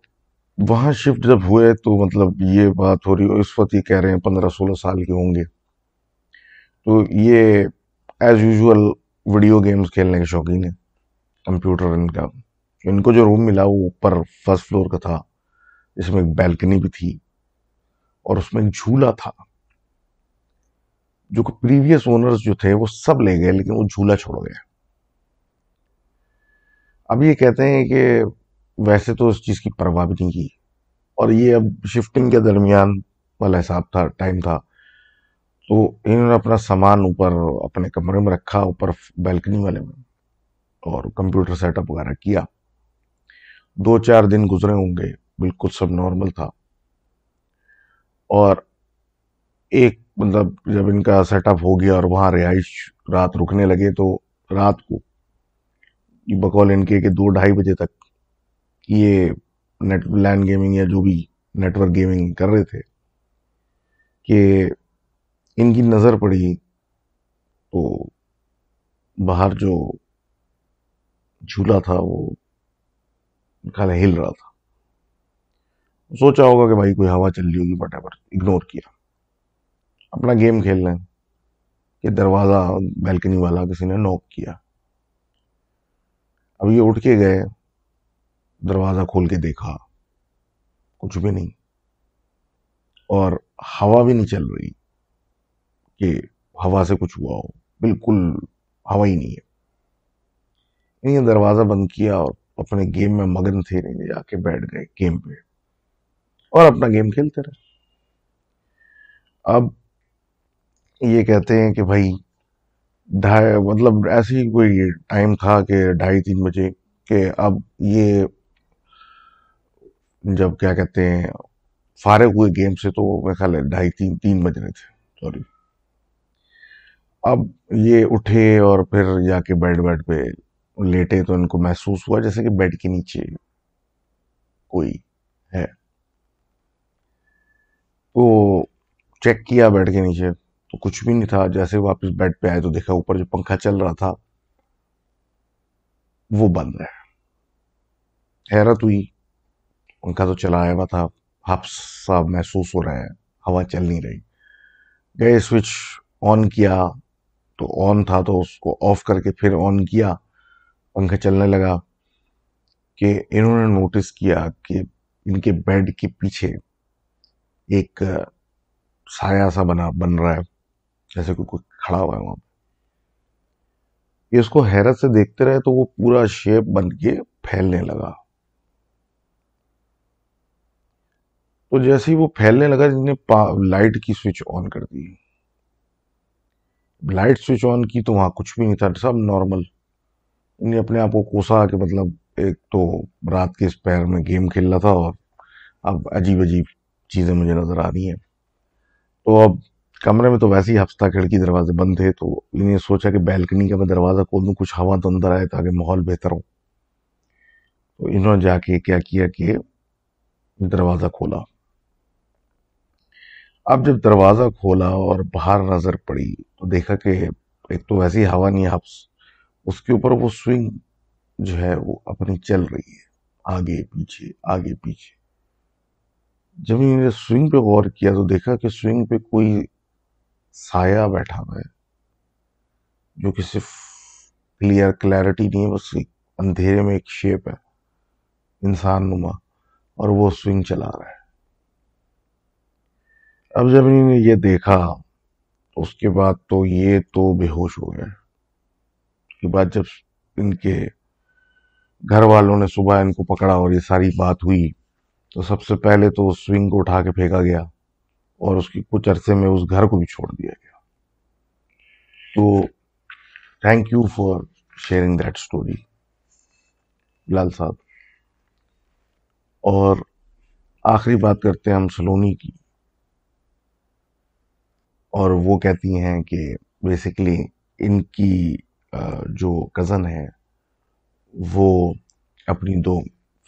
وہاں شفٹ جب ہوئے تو مطلب یہ بات ہو رہی، اس وقت یہ کہہ رہے ہیں پندرہ سولہ سال کے ہوں گے۔ تو یہ ایز یوزول ویڈیو گیمز کھیلنے کے شوقین ہیں۔ کمپیوٹر ان کا۔ ان کو جو روم ملا وہ اوپر فرسٹ فلور کا تھا۔ جس میں ایک بیلکنی بھی تھی اور اس میں ایک جھولا تھا۔ جو کہ پریویس اونرز جو تھے وہ سب لے گئے لیکن وہ جھولا چھوڑ گئے۔ اب یہ کہتے ہیں کہ ویسے تو اس چیز کی پرواہ بھی نہیں کی۔ اور یہ اب شفٹنگ کے درمیان والا حساب تھا ٹائم تھا۔ تو انہوں نے اپنا سامان اوپر، اپنے کمرے میں رکھا، اوپر بیلکنی والے میں، اور کمپیوٹر سیٹ اپ وغیرہ کیا۔ دو چار دن گزرے ہوں گے، بالکل سب نارمل تھا۔ اور ایک مطلب جب ان کا سیٹ اپ ہو گیا اور وہاں رہائش رات رکنے لگے تو رات کو بقول ان کے کہ دو ڈھائی بجے تک یہ نیٹ لینڈ گیمنگ یا جو بھی نیٹ ورک گیمنگ کر رہے تھے کہ ان کی نظر پڑی تو باہر جو جھولا تھا وہ کھانا ہل رہا تھا۔ سوچا ہوگا کہ بھائی کوئی ہوا چل رہی ہوگی بٹ ایور اگنور کیا۔ اپنا گیم کھیل رہے ہیں کہ دروازہ بیلکنی والا کسی نے نوک کیا۔ اب یہ اٹھ کے گئے، دروازہ کھول کے دیکھا، کچھ بھی نہیں۔ اور ہوا بھی نہیں چل رہی۔ کہ ہوا سے کچھ ہوا ہو۔ بالکل ہوا ہی نہیں ہے۔ یعنی یہ دروازہ بند کیا اور اپنے گیم میں مگن تھے نہیں جا کے بیٹھ گئے گیم پہ۔ اور اپنا گیم کھیلتے رہے۔ اب یہ کہتے ہیں کہ بھائی، ڈھائی مطلب ایسی کوئی ٹائم تھا کہ ڈھائی تین بجے کہ اب یہ جب کیا کہتے ہیں، فارغ ہوئے گیم سے تو میں خیال ہے ڈھائی تین تین بج رہے تھے۔ سوری اب یہ اٹھے اور پھر جا کے بیڈ بیڈ پہ لیٹے تو ان کو محسوس ہوا جیسے کہ بیڈ کے نیچے کوئی ہے۔ تو چیک کیا بیٹھ کے نیچے، تو کچھ بھی نہیں تھا۔ جیسے واپس بیڈ پہ آئے تو دیکھا اوپر جو پنکھا چل رہا تھا، وہ بند ہے۔ حیرت ہوئی۔ پنکھا تو چلایا ہوا تھا ہپ سا محسوس ہو رہا ہے، ہوا چل نہیں رہی۔ گئے سوئچ آن کیا۔ تو آن تھا تو اس کو آف کر کے پھر آن کیا۔ پنکھا چلنے لگا کہ انہوں نے نوٹس کیا کہ ان کے بیڈ کے پیچھے ایک سایہ سا بنا، بن رہا ہے۔ جیسے کوئی کوئی کھڑا ہوا ہے وہاں پہ۔ اس کو حیرت سے دیکھتے رہے تو وہ پورا شیپ بن کے پھیلنے لگا۔ تو جیسے ہی وہ پھیلنے لگا جن نے لائٹ کی سوئچ آن کر دی۔ لائٹ سوئچ آن کی تو وہاں کچھ بھی نہیں تھا، سب نارمل۔ انہیں اپنے آپ کو کوسا کہ مطلب ایک تو رات کے اس پیر میں گیم کھیل رہا تھا اور اب عجیب عجیب چیزیں مجھے نظر آ رہی ہیں۔ تو اب کمرے میں تو ویسے ہی ہفتہ کھڑکی دروازے بند تھے، تو انہیں سوچا کہ بیلکنی کا میں دروازہ کھول دوں، کچھ ہوا تو اندر آئے تاکہ ماحول بہتر ہو۔ تو انہوں نے جا کے کیا کیا کہ دروازہ کھولا۔ اب جب دروازہ کھولا اور باہر نظر پڑی تو دیکھا کہ ایک تو ویسی ہوا نہیں ہے اس کے اوپر وہ سوئنگ جو ہے وہ اپنی چل رہی ہے، آگے پیچھے آگے پیچھے۔ جب انہوں نے سوئنگ پہ غور کیا تو دیکھا کہ سوئنگ پہ کوئی سایہ بیٹھا ہوا ہے، جو کہ صرف کلیئر کلیئرٹی نہیں ہے، بس اندھیرے میں ایک شیپ ہے، انسان نما، اور وہ سوئنگ چلا رہا ہے۔ اب جب انہوں نے یہ دیکھا، اس کے بعد تو یہ تو بے ہوش ہو گیا اس کے بعد جب ان کے گھر والوں نے صبح ان کو پکڑا اور یہ ساری بات ہوئی، تو سب سے پہلے تو اس سوئنگ کو اٹھا کے پھینکا گیا اور اس کی کچھ عرصے میں اس گھر کو بھی چھوڑ دیا گیا۔ تو thank you for sharing that story Lal صاحب۔ اور آخری بات کرتے ہیں ہم سلونی کی۔ اور وہ کہتی ہیں کہ بیسکلی ان کی جو کزن ہے وہ اپنی دو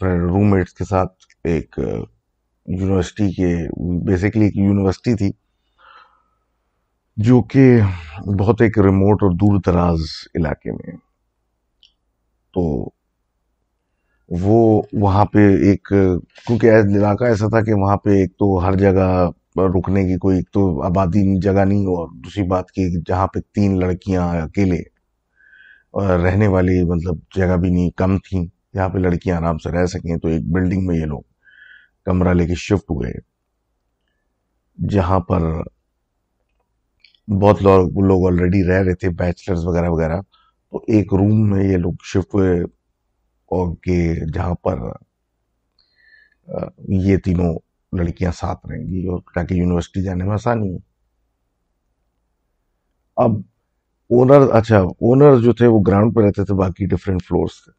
روم میٹس کے ساتھ ایک یونیورسٹی کے بیسکلی ایک یونیورسٹی تھی، جو کہ بہت ایک ریموٹ اور دور دراز علاقے میں تو وہ وہاں پہ ایک، کیونکہ علاقہ ایسا تھا کہ وہاں پہ ایک تو ہر جگہ رکنے کی کوئی تو آبادی جگہ نہیں، اور دوسری بات کی جہاں پہ تین لڑکیاں اکیلے رہنے والی مطلب جگہ بھی نہیں، کم تھیں جہاں پہ لڑکیاں آرام سے رہ سکیں۔ تو ایک بلڈنگ میں یہ لوگ کمرہ لے کے شفٹ ہوئے، جہاں پر بہت لوگ لوگ آلریڈی رہ رہے تھے بیچلرز وغیرہ وغیرہ۔ تو ایک روم میں یہ لوگ شفٹ ہوئے، اور کہ جہاں پر یہ تینوں لڑکیاں ساتھ رہیں گی اور تاکہ یونیورسٹی جانے میں آسانی ہو۔ اب اونر اچھا اونر جو تھے وہ گراؤنڈ پہ رہتے تھے، باقی ڈفرینٹ فلورس تھے۔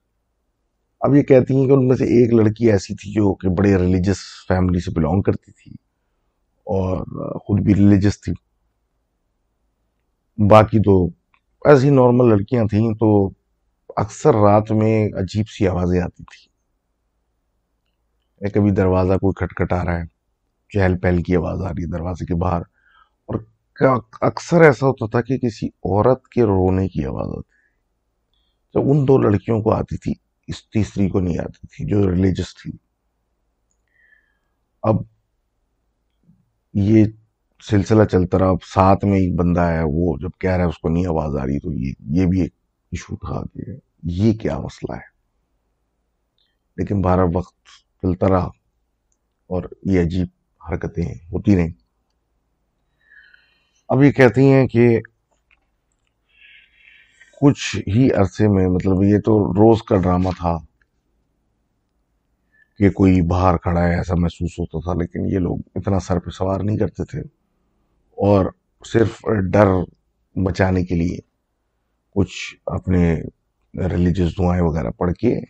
اب یہ کہتی ہیں کہ ان میں سے ایک لڑکی ایسی تھی جو کہ بڑے ریلیجس فیملی سے بلونگ کرتی تھی اور خود بھی ریلیجس تھی۔ باقی تو ایسی نارمل لڑکیاں تھیں تو اکثر رات میں عجیب سی آوازیں آتی تھیں۔ تھی کبھی دروازہ کوئی کھٹکھٹ آ رہا ہے، چہل پہل کی آواز آ رہی ہے دروازے کے باہر، اور اکثر ایسا ہوتا تھا کہ کسی عورت کے رونے کی آواز آتی تھی؟ تو ان دو لڑکیوں کو آتی تھی، اس تیسری کو نہیں آتی تھی، جو ریلیجس تھی۔ اب یہ سلسلہ چلتا رہا، اب ساتھ میں ایک بندہ ہے وہ جب کہہ رہا ہے اس کو نہیں آواز آ رہی، تو یہ یہ بھی ایک ایشو تھا کہ یہ کیا مسئلہ ہے؟ لیکن بارہ وقت چلتا اور یہ عجیب حرکتیں ہوتی رہیں۔ اب یہ کہتی ہیں کہ کچھ ہی عرصے میں مطلب یہ تو روز کا ڈرامہ تھا کہ کوئی باہر کھڑا ہے، ایسا محسوس ہوتا تھا، لیکن یہ لوگ اتنا سر پہ سوار نہیں کرتے تھے۔ اور صرف ڈر بچانے کے لیے کچھ اپنے ریلیجس دعائیں وغیرہ پڑھ کے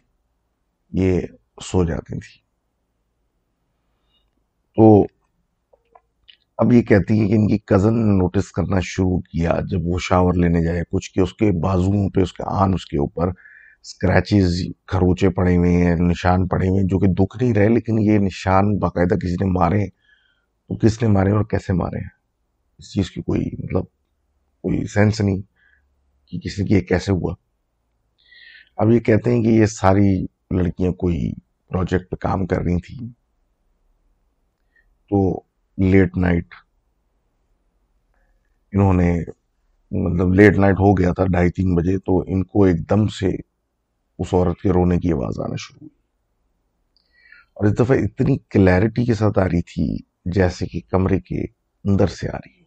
یہ سو جاتی تھی تو اب یہ کہتی ہے کہ ان کی کزن نے نوٹس کرنا شروع کیا جب وہ شاور لینے جائے، کچھ کہ اس کے بازوؤں پہ، اس کے آن اس کے اوپر اسکریچز کھروچے پڑے ہوئے ہیں، نشان پڑے ہوئے ہیں، جو کہ دکھ نہیں رہے، لیکن یہ نشان باقاعدہ کسی نے مارے تو کس نے مارے اور کیسے مارے ہیں؟ اس چیز کی کوئی مطلب کوئی سینس نہیں کہ کسی کی یہ کیسے ہوا۔ اب یہ کہتے ہیں کہ یہ ساری لڑکیاں کوئی پروجیکٹ پہ کام کر رہی تھیں۔ تو لیٹ نائٹ انہوں نے مطلب لیٹ نائٹ ہو گیا تھا ڈھائی تین بجے تو ان کو ایک دم سے اس عورت کے رونے کی آواز آنا شروع ہوئی۔ اور اس دفعہ اتنی کلیرٹی کے ساتھ آ رہی تھی جیسے کہ کمرے کے اندر سے آ رہی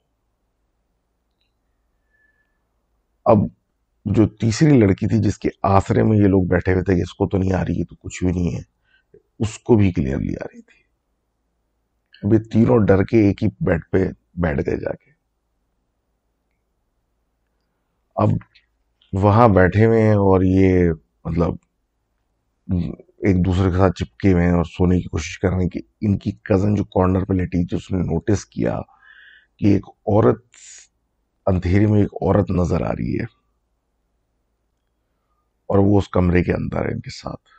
اب جو تیسری لڑکی تھی جس کے آسرے میں یہ لوگ بیٹھے ہوئے تھے کہ اس کو تو نہیں آ رہی ہے تو کچھ بھی نہیں ہے، اس کو بھی کلیئرلی آ رہی تھی۔ ابھی تینوں ڈر کے ایک ہی بیڈ پہ بیٹھ گئے جا کے۔ اب وہاں بیٹھے ہوئے ہیں اور یہ مطلب ایک دوسرے کے ساتھ چپکے ہوئے ہیں اور سونے کی کوشش کر رہے ہیں کہ ان کی کزن جو کارنر پہ لیٹی تھی، اس نے نوٹس کیا کہ ایک عورت اندھیرے میں ایک عورت نظر آ رہی ہے اور وہ اس کمرے کے اندر ہے ان کے ساتھ۔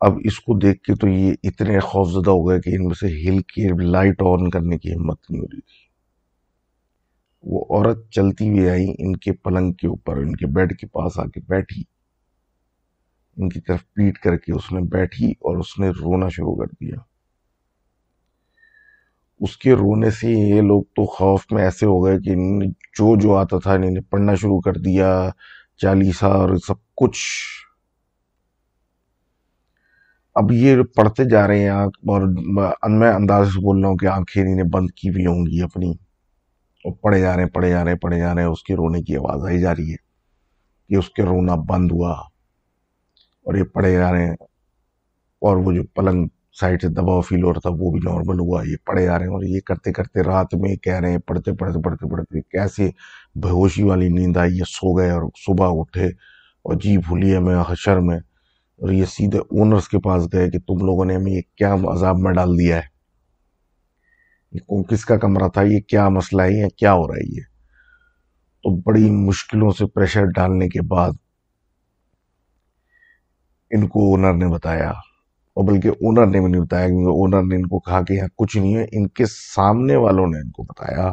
اب اس کو دیکھ کے تو یہ اتنے خوف زدہ ہو گئے کہ ان میں سے ہل کے لائٹ آن کرنے کی ہمت نہیں ہو رہی تھی۔ وہ عورت چلتی ہوئی آئی، ان کے پلنگ کے اوپر، ان کے بیڈ کے پاس آ کے بیٹھی۔ ان کی طرف پیٹ کر کے اس نے بیٹھی اور اس نے رونا شروع کر دیا۔ اس کے رونے سے یہ لوگ تو خوف میں ایسے ہو گئے کہ جو جو آتا تھا انہیں پڑھنا شروع کر دیا، چالیسا اور سب کچھ۔ اب یہ پڑھتے جا رہے ہیں آنکھ اور میں انداز سے بول رہا ہوں کہ آنکھیں انہیں بند کی ہوئی ہوں گی اپنی۔ اور پڑھے جا رہے ہیں، پڑھے جا رہے ہیں، پڑھے جا رہے ہیں، اس کے رونے کی آواز آئی جا رہی ہے کہ اس کے رونا بند ہوا۔ اور یہ پڑھے جا رہے ہیں، اور وہ جو پلنگ سائڈ سے دباؤ فیل ہو رہا تھا، وہ بھی نارمل ہوا۔ یہ پڑھے جا رہے ہیں، اور یہ کرتے کرتے رات میں کہہ رہے ہیں، پڑھتے پڑھتے پڑھتے پڑھتے کیسے بہوشی والی نیند آئی، یہ سو گئے اور صبح اٹھے اور جی بھولیے میں حشر میں۔ اور یہ سیدھے اونرز کے پاس گئے کہ تم لوگوں نے ہمیں یہ کیا عذاب میں ڈال دیا ہے؟ یہ کس کا کمرہ تھا؟ یہ کیا مسئلہ ہے؟ یہ کیا ہو رہا ہے یہ؟ تو بڑی مشکلوں سے پریشر ڈالنے کے بعد ان کو اونر نے بتایا۔ اور بلکہ اونر نے بھی نہیں بتایا کیونکہ اونر نے ان کو کہا کہ یہاں کچھ نہیں ہے۔ ان کے سامنے والوں نے ان کو بتایا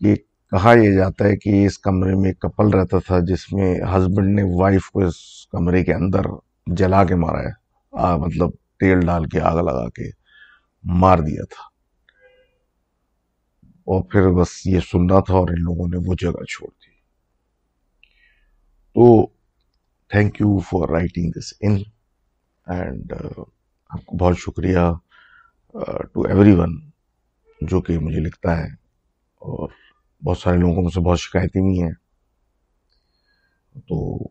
کہ کہا یہ جاتا ہے کہ اس کمرے میں ایک کپل رہتا تھا جس میں ہسبینڈ نے وائف کو اس کمرے کے اندر جلا کے مارا ہے مطلب تیل ڈال کے، آگ لگا کے مار دیا تھا۔ اور پھر بس یہ سننا تھا اور ان لوگوں نے وہ جگہ چھوڑ دی۔ تو thank you for writing this in and آپ کو بہت شکریہ ٹو ایوری ون جو کہ مجھے لکھتا ہے۔ اور بہت سارے لوگوں کو مجھ سے بہت شکایتیں بھی ہیں۔ تو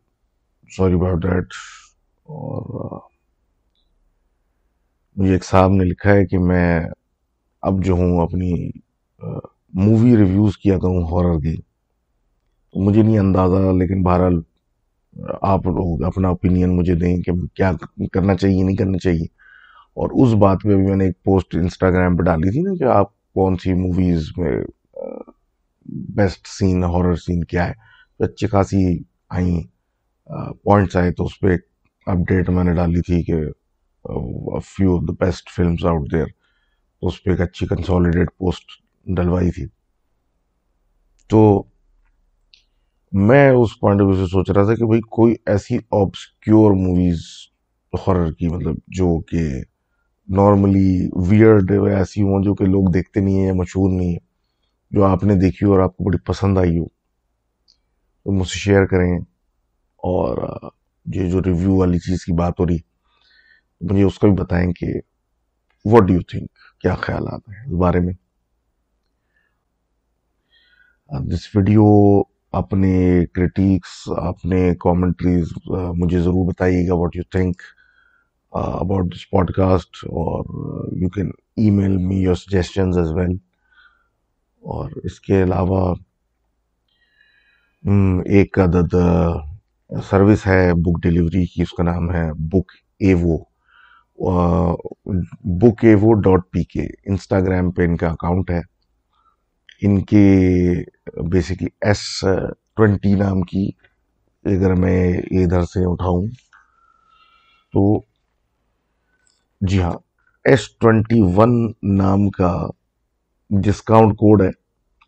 سوری اباؤٹ دیٹ اور مجھے ایک صاحب نے لکھا ہے کہ میں اب جو ہوں اپنی مووی ریویوز کیا کروں ہارر کی۔ مجھے نہیں اندازہ، لیکن بہرحال آپ لوگ اپنا اوپینین مجھے دیں کہ کیا کرنا چاہیے، نہیں کرنا چاہیے۔ اور اس بات پہ بھی میں نے ایک پوسٹ انسٹاگرام پہ ڈالی تھی نا کہ آپ کون سی موویز میں بیسٹ سین ہارر سین کیا ہے۔ تو اچھی خاصی آئیں پوائنٹس آئے تو اس پہ ایک اپڈیٹ میں نے ڈالی تھی کہ few of the best films out there تو اس پہ ایک اچھی کنسالیڈیٹ پوسٹ ڈلوائی تھی۔ تو میں اس پوائنٹ آف ویو سے سوچ رہا تھا کہ بھائی کوئی ایسی آبسکیور موویز ہارر کی مطلب جو کہ نارملی ویئرڈ ایسی ہوں جو کہ لوگ دیکھتے نہیں ہیں یا مشہور نہیں ہیں، جو آپ نے دیکھی ہو اور آپ کو بڑی پسند آئی ہو، تو مجھ سے شیئر کریں اور uh, یہ جو ریویو والی چیز کی بات ہو رہی مجھے اس کا بھی بتائیں کہ واٹ ڈو یو تھنک کیا خیالات ہیں اس بارے میں؟ دس ویڈیو اپنے کریٹیکس اپنے کامنٹریز مجھے ضرور بتائیے گا what you think about this podcast اور you can email me your suggestions as well اور اس کے علاوہ ایک عدد سروس ہے بک ڈیلیوری کی اس کا نام ہے بک ایوو بک ایوو ڈاٹ پی کے انسٹاگرام پہ ان کا اکاؤنٹ ہے۔ ان کے بیسکلی ایس ٹوینٹی نام کی اگر میں ادھر سے اٹھاؤں تو جی ہاں ایس ٹوینٹی ون نام کا ڈسکاؤنٹ کوڈ ہے،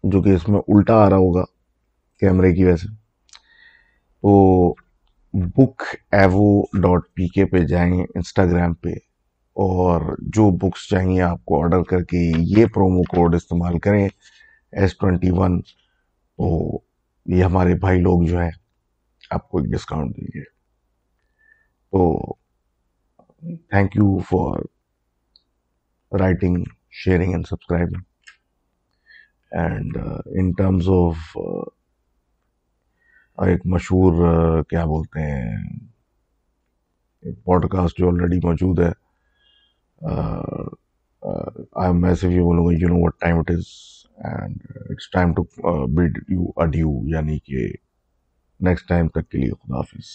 جو کہ اس میں الٹا آ رہا ہوگا کیمرے کی وجہ سے۔ تو بک ایوو ڈاٹ پی کے پہ جائیں انسٹاگرام پہ اور جو بکس چاہیے آپ کو آرڈر کر کے یہ پرومو کوڈ استعمال کریں ایس ٹوینٹی ون تو یہ ہمارے بھائی لوگ جو ہے آپ کو ایک ڈسکاؤنٹ دیں گے۔ تو thank you for writing sharing and subscribing and in terms of ایک مشہور کیا بولتے ہیں پوڈ کاسٹ جو آلریڈی موجود ہے آئی میں صرف یہ بولوں گا you know what time it is and it's time to bid you adieu یعنی کہ نیکسٹ ٹائم تک کے لیے خدا حافظ۔